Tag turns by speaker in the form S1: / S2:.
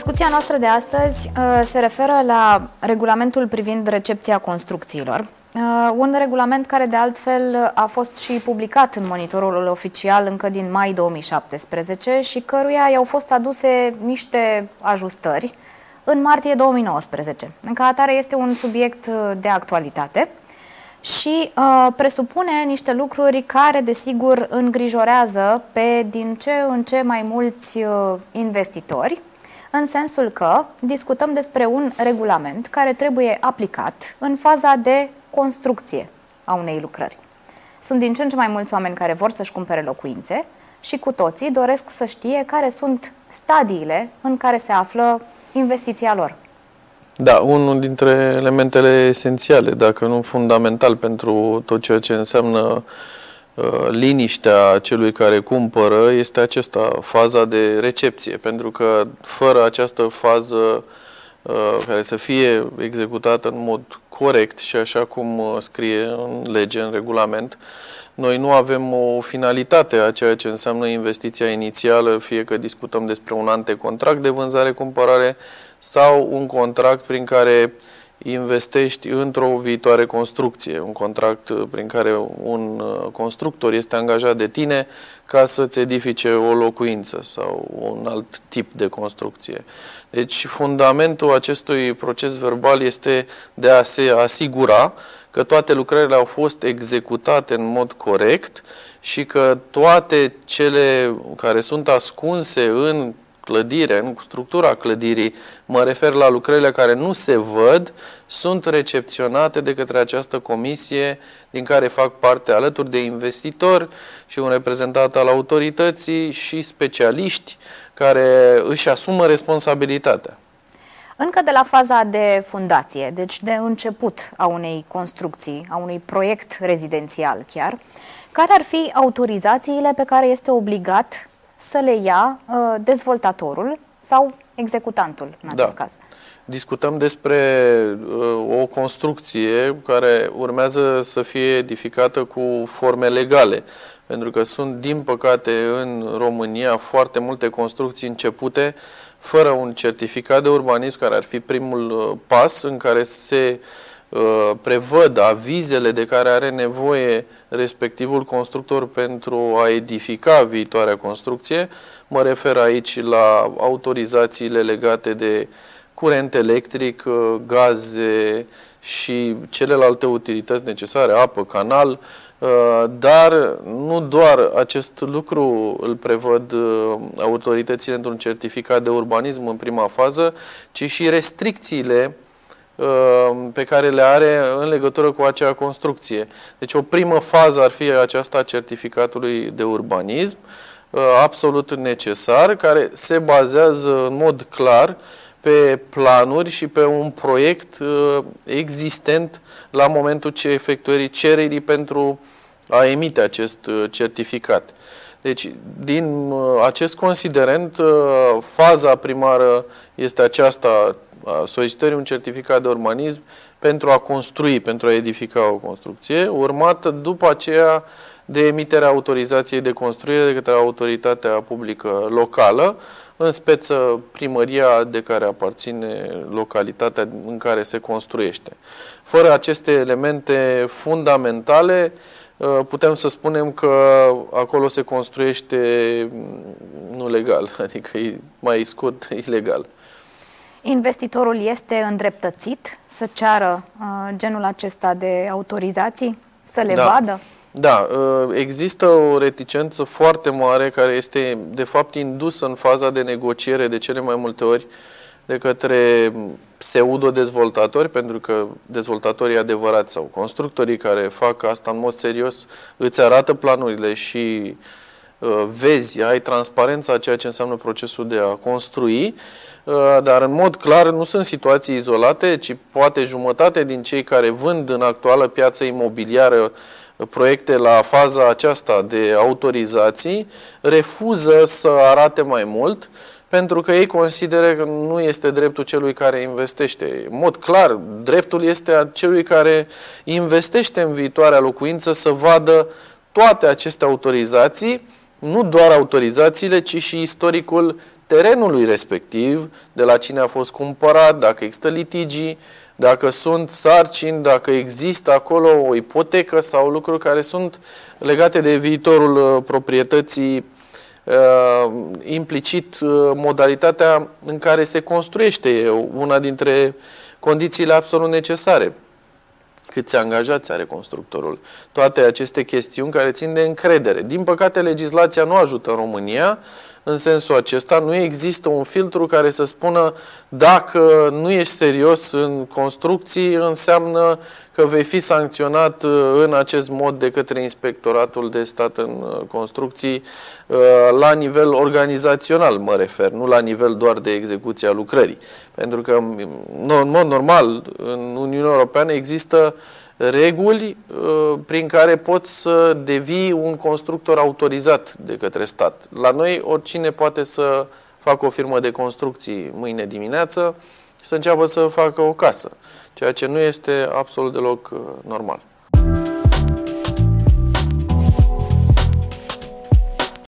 S1: Discuția noastră de astăzi uh, se referă la regulamentul privind recepția construcțiilor. Uh, un regulament care de altfel a fost și publicat în monitorul oficial încă din mai 2017 și căruia i-au fost aduse niște ajustări în martie 2019. În ca atare este un subiect uh, de actualitate și uh, presupune niște lucruri care, desigur, îngrijorează pe din ce în ce mai mulți uh, investitori, în sensul că discutăm despre un regulament care trebuie aplicat în faza de construcție a unei lucrări. Sunt din ce în ce mai mulți oameni care vor să-și cumpere locuințe și cu toții doresc să știe care sunt stadiile în care se află investiția lor.
S2: Da, unul dintre elementele esențiale, dacă nu fundamental pentru tot ceea ce înseamnă uh, liniștea celui care cumpără, este acesta, faza de recepție. Pentru că fără această fază uh, care să fie executată în mod corect și așa cum uh, scrie în lege, în regulament, noi nu avem o finalitate a ceea ce înseamnă investiția inițială, fie că discutăm despre un antecontract de vânzare-cumpărare sau un contract prin care investești într-o viitoare construcție, un contract prin care un uh, constructor este angajat de tine ca să-ți edifice o locuință sau un alt tip de construcție. Deci fundamentul acestui proces verbal este de a se asigura că toate lucrările au fost executate în mod corect și că toate cele care sunt ascunse în clădire, în structura clădirii, mă refer la lucrările care nu se văd, sunt recepționate de către această comisie din care fac parte alături de investitori și un reprezentant al autorității și specialiști care își asumă responsabilitatea.
S1: Încă de la faza de fundație, deci de început a unei construcții, a unui proiect rezidențial chiar, care ar fi autorizațiile pe care este obligat să le ia uh, dezvoltatorul sau executantul în acest da. caz?
S2: Discutăm despre uh, o construcție care urmează să fie edificată cu forme legale. Pentru că sunt, din păcate, în România foarte multe construcții începute fără un certificat de urbanism, care ar fi primul uh, pas în care se uh, prevăd avizele de care are nevoie respectivul constructor pentru a edifica viitoarea construcție. Mă refer aici la autorizațiile legate de curent electric, uh, gaze și celelalte utilități necesare, apă, canal, Uh, dar nu doar acest lucru îl prevăd uh, autoritățile într-un certificat de urbanism în prima fază, ci și restricțiile uh, pe care le are în legătură cu acea construcție. Deci o primă fază ar fi aceasta a certificatului de urbanism, absolut necesar, care se bazează în mod clar pe planuri și pe un proiect uh, existent la momentul ce efectuării cererii pentru a emite acest uh, certificat. Deci, din uh, acest considerent, faza primară este aceasta a solicitării un certificat de urbanism pentru a construi, pentru a edifica o construcție, urmată după aceea de emiterea autorizației de construire de către autoritatea publică locală, în speță primăria de care aparține localitatea în care se construiește. Fără aceste elemente fundamentale, uh, putem să spunem că acolo se construiește mm, nu legal, adică e mai scurt, ilegal.
S1: Investitorul este îndreptățit să ceară uh, genul acesta de autorizații, să le da. vadă?
S2: Da, ă, există o reticență foarte mare care este de fapt indusă în faza de negociere de cele mai multe ori de către pseudo-dezvoltatori, pentru că dezvoltatorii adevărați sau constructorii care fac asta în mod serios îți arată planurile și uh, vezi, ai transparența a ceea ce înseamnă procesul de a construi, uh, dar în mod clar nu sunt situații izolate, ci poate jumătate din cei care vând în actuală piață imobiliară proiecte la faza aceasta de autorizații refuză să arate mai mult pentru că ei consideră că nu este dreptul celui care investește. În mod clar, dreptul este a celui care investește în viitoarea locuință să vadă toate aceste autorizații, nu doar autorizațiile, ci și istoricul terenului respectiv, de la cine a fost cumpărat, dacă există litigii, dacă sunt sarcini, dacă există acolo o ipotecă sau lucruri care sunt legate de viitorul uh, proprietății, uh, implicit uh, modalitatea în care se construiește una dintre condițiile absolut necesare. Câți angajați are constructorul? Toate aceste chestiuni care țin de încredere. Din păcate, legislația nu ajută în România în sensul acesta. Nu există un filtru care să spună dacă nu ești serios în construcții, înseamnă că vei fi sancționat uh, în acest mod de către Inspectoratul de Stat în uh, Construcții uh, la nivel organizațional, mă refer, nu la nivel doar de execuție a lucrării. Pentru că, în mod normal, în Uniunea Europeană există reguli uh, prin care poți să devii un constructor autorizat de către stat. La noi, oricine poate să facă o firmă de construcții mâine dimineață și să înceapă să facă o casă, ceea ce nu este absolut deloc uh, normal.